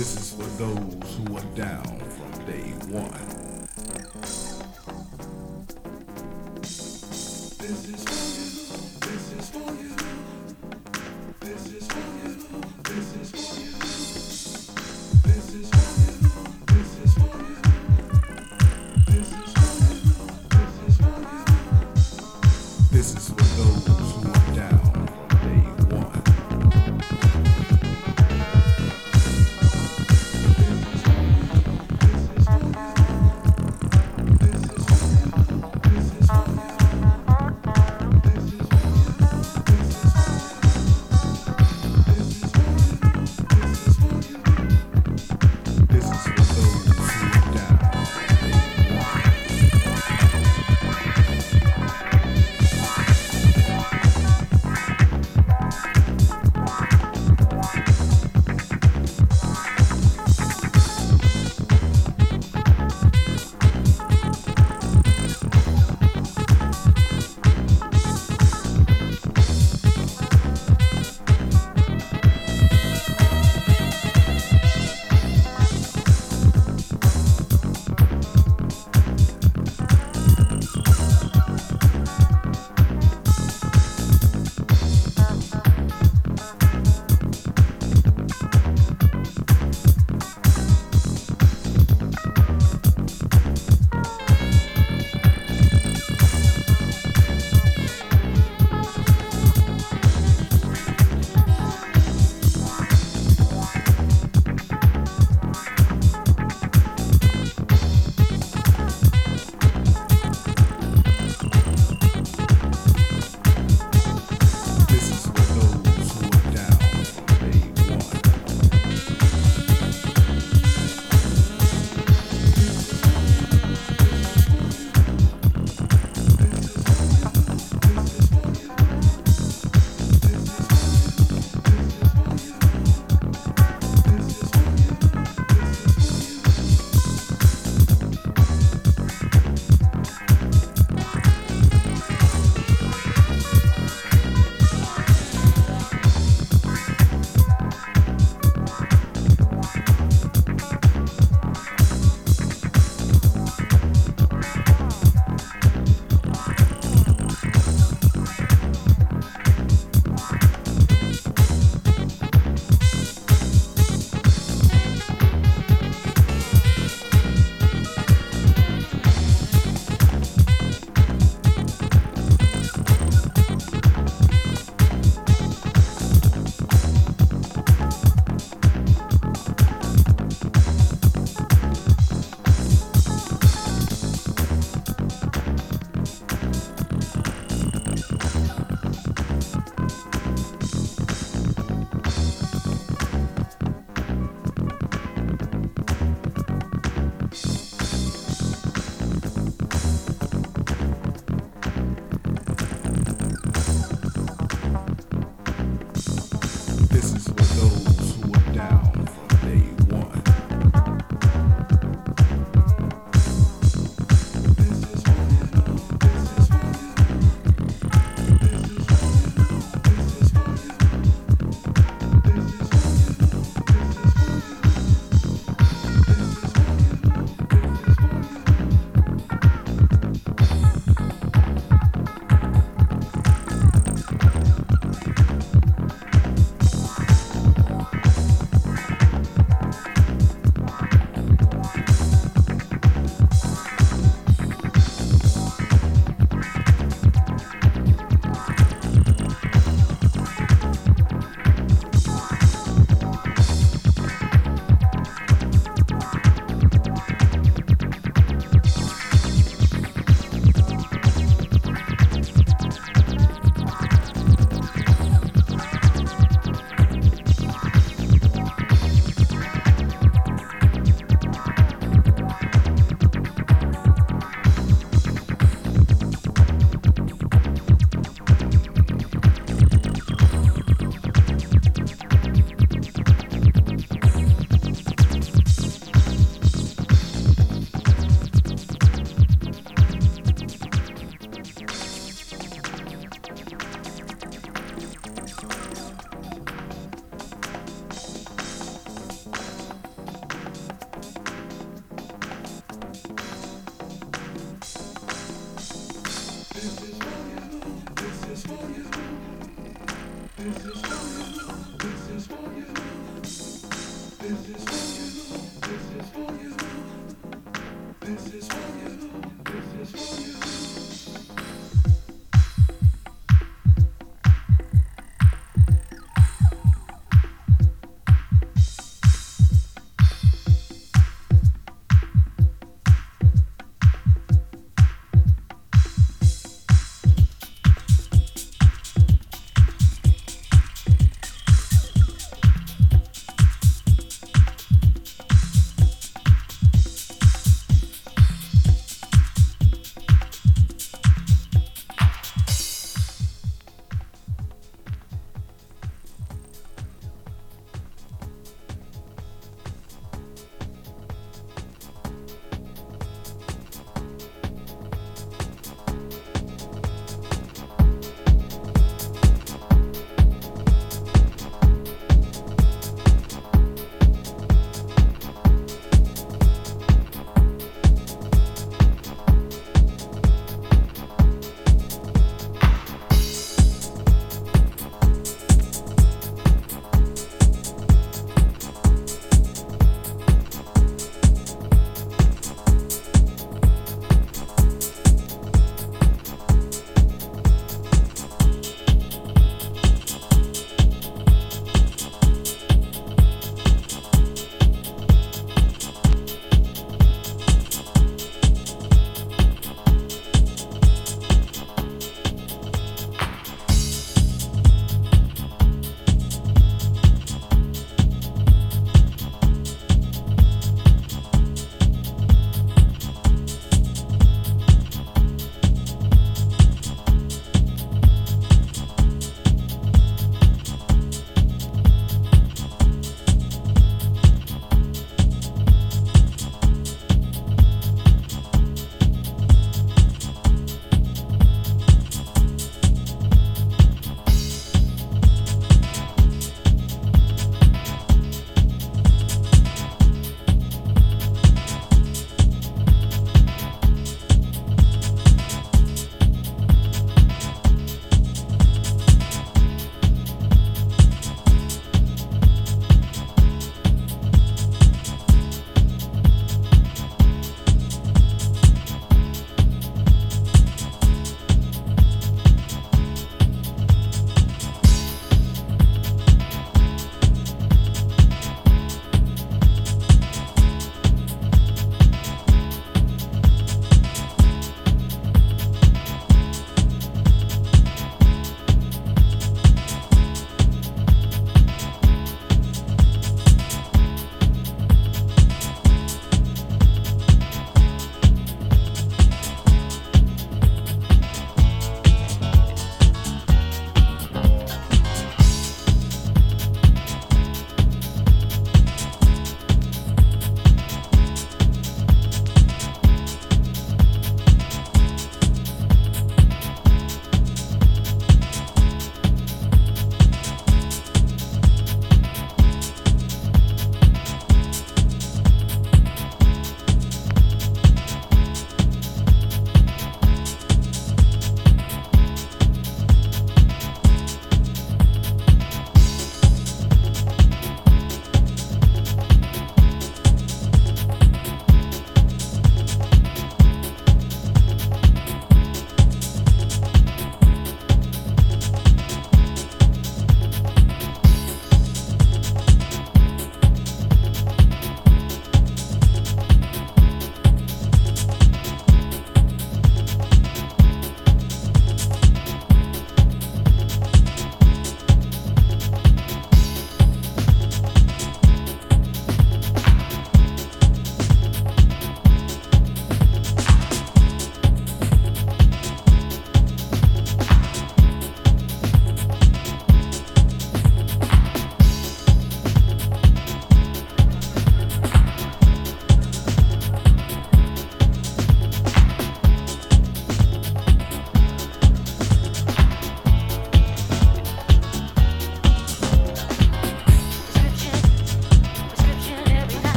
This is for those who are down from day one.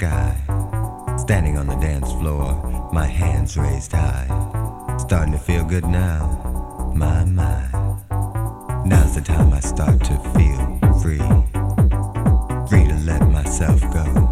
sky. Standing on the dance floor, my hands raised high. Starting to feel good now, my, my. Now's the time I start to feel free. Free to let myself go.